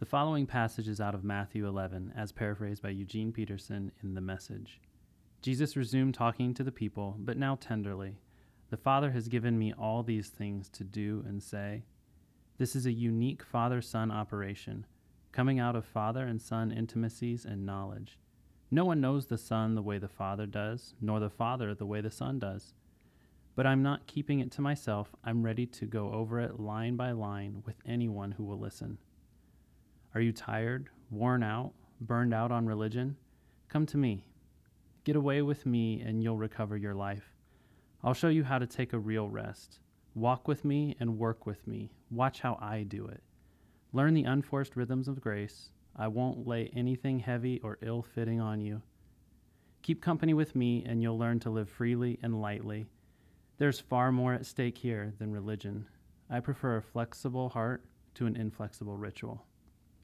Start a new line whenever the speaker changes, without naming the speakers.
The following passage is out of Matthew 11, as paraphrased by Eugene Peterson in The Message. Jesus resumed talking to the people, but now tenderly. The Father has given me all these things to do and say. This is a unique father son operation, coming out of father and son intimacies and knowledge. No one knows the Son the way the Father does, nor the Father the way the Son does. But I'm not keeping it to myself. I'm ready to go over it line by line with anyone who will listen. Are you tired, worn out, burned out on religion? Come to me. Get away with me and you'll recover your life. I'll show you how to take a real rest. Walk with me and work with me. Watch how I do it. Learn the unforced rhythms of grace. I won't lay anything heavy or ill fitting on you. Keep company with me and you'll learn to live freely and lightly. There's far more at stake here than religion. I prefer a flexible heart to an inflexible ritual.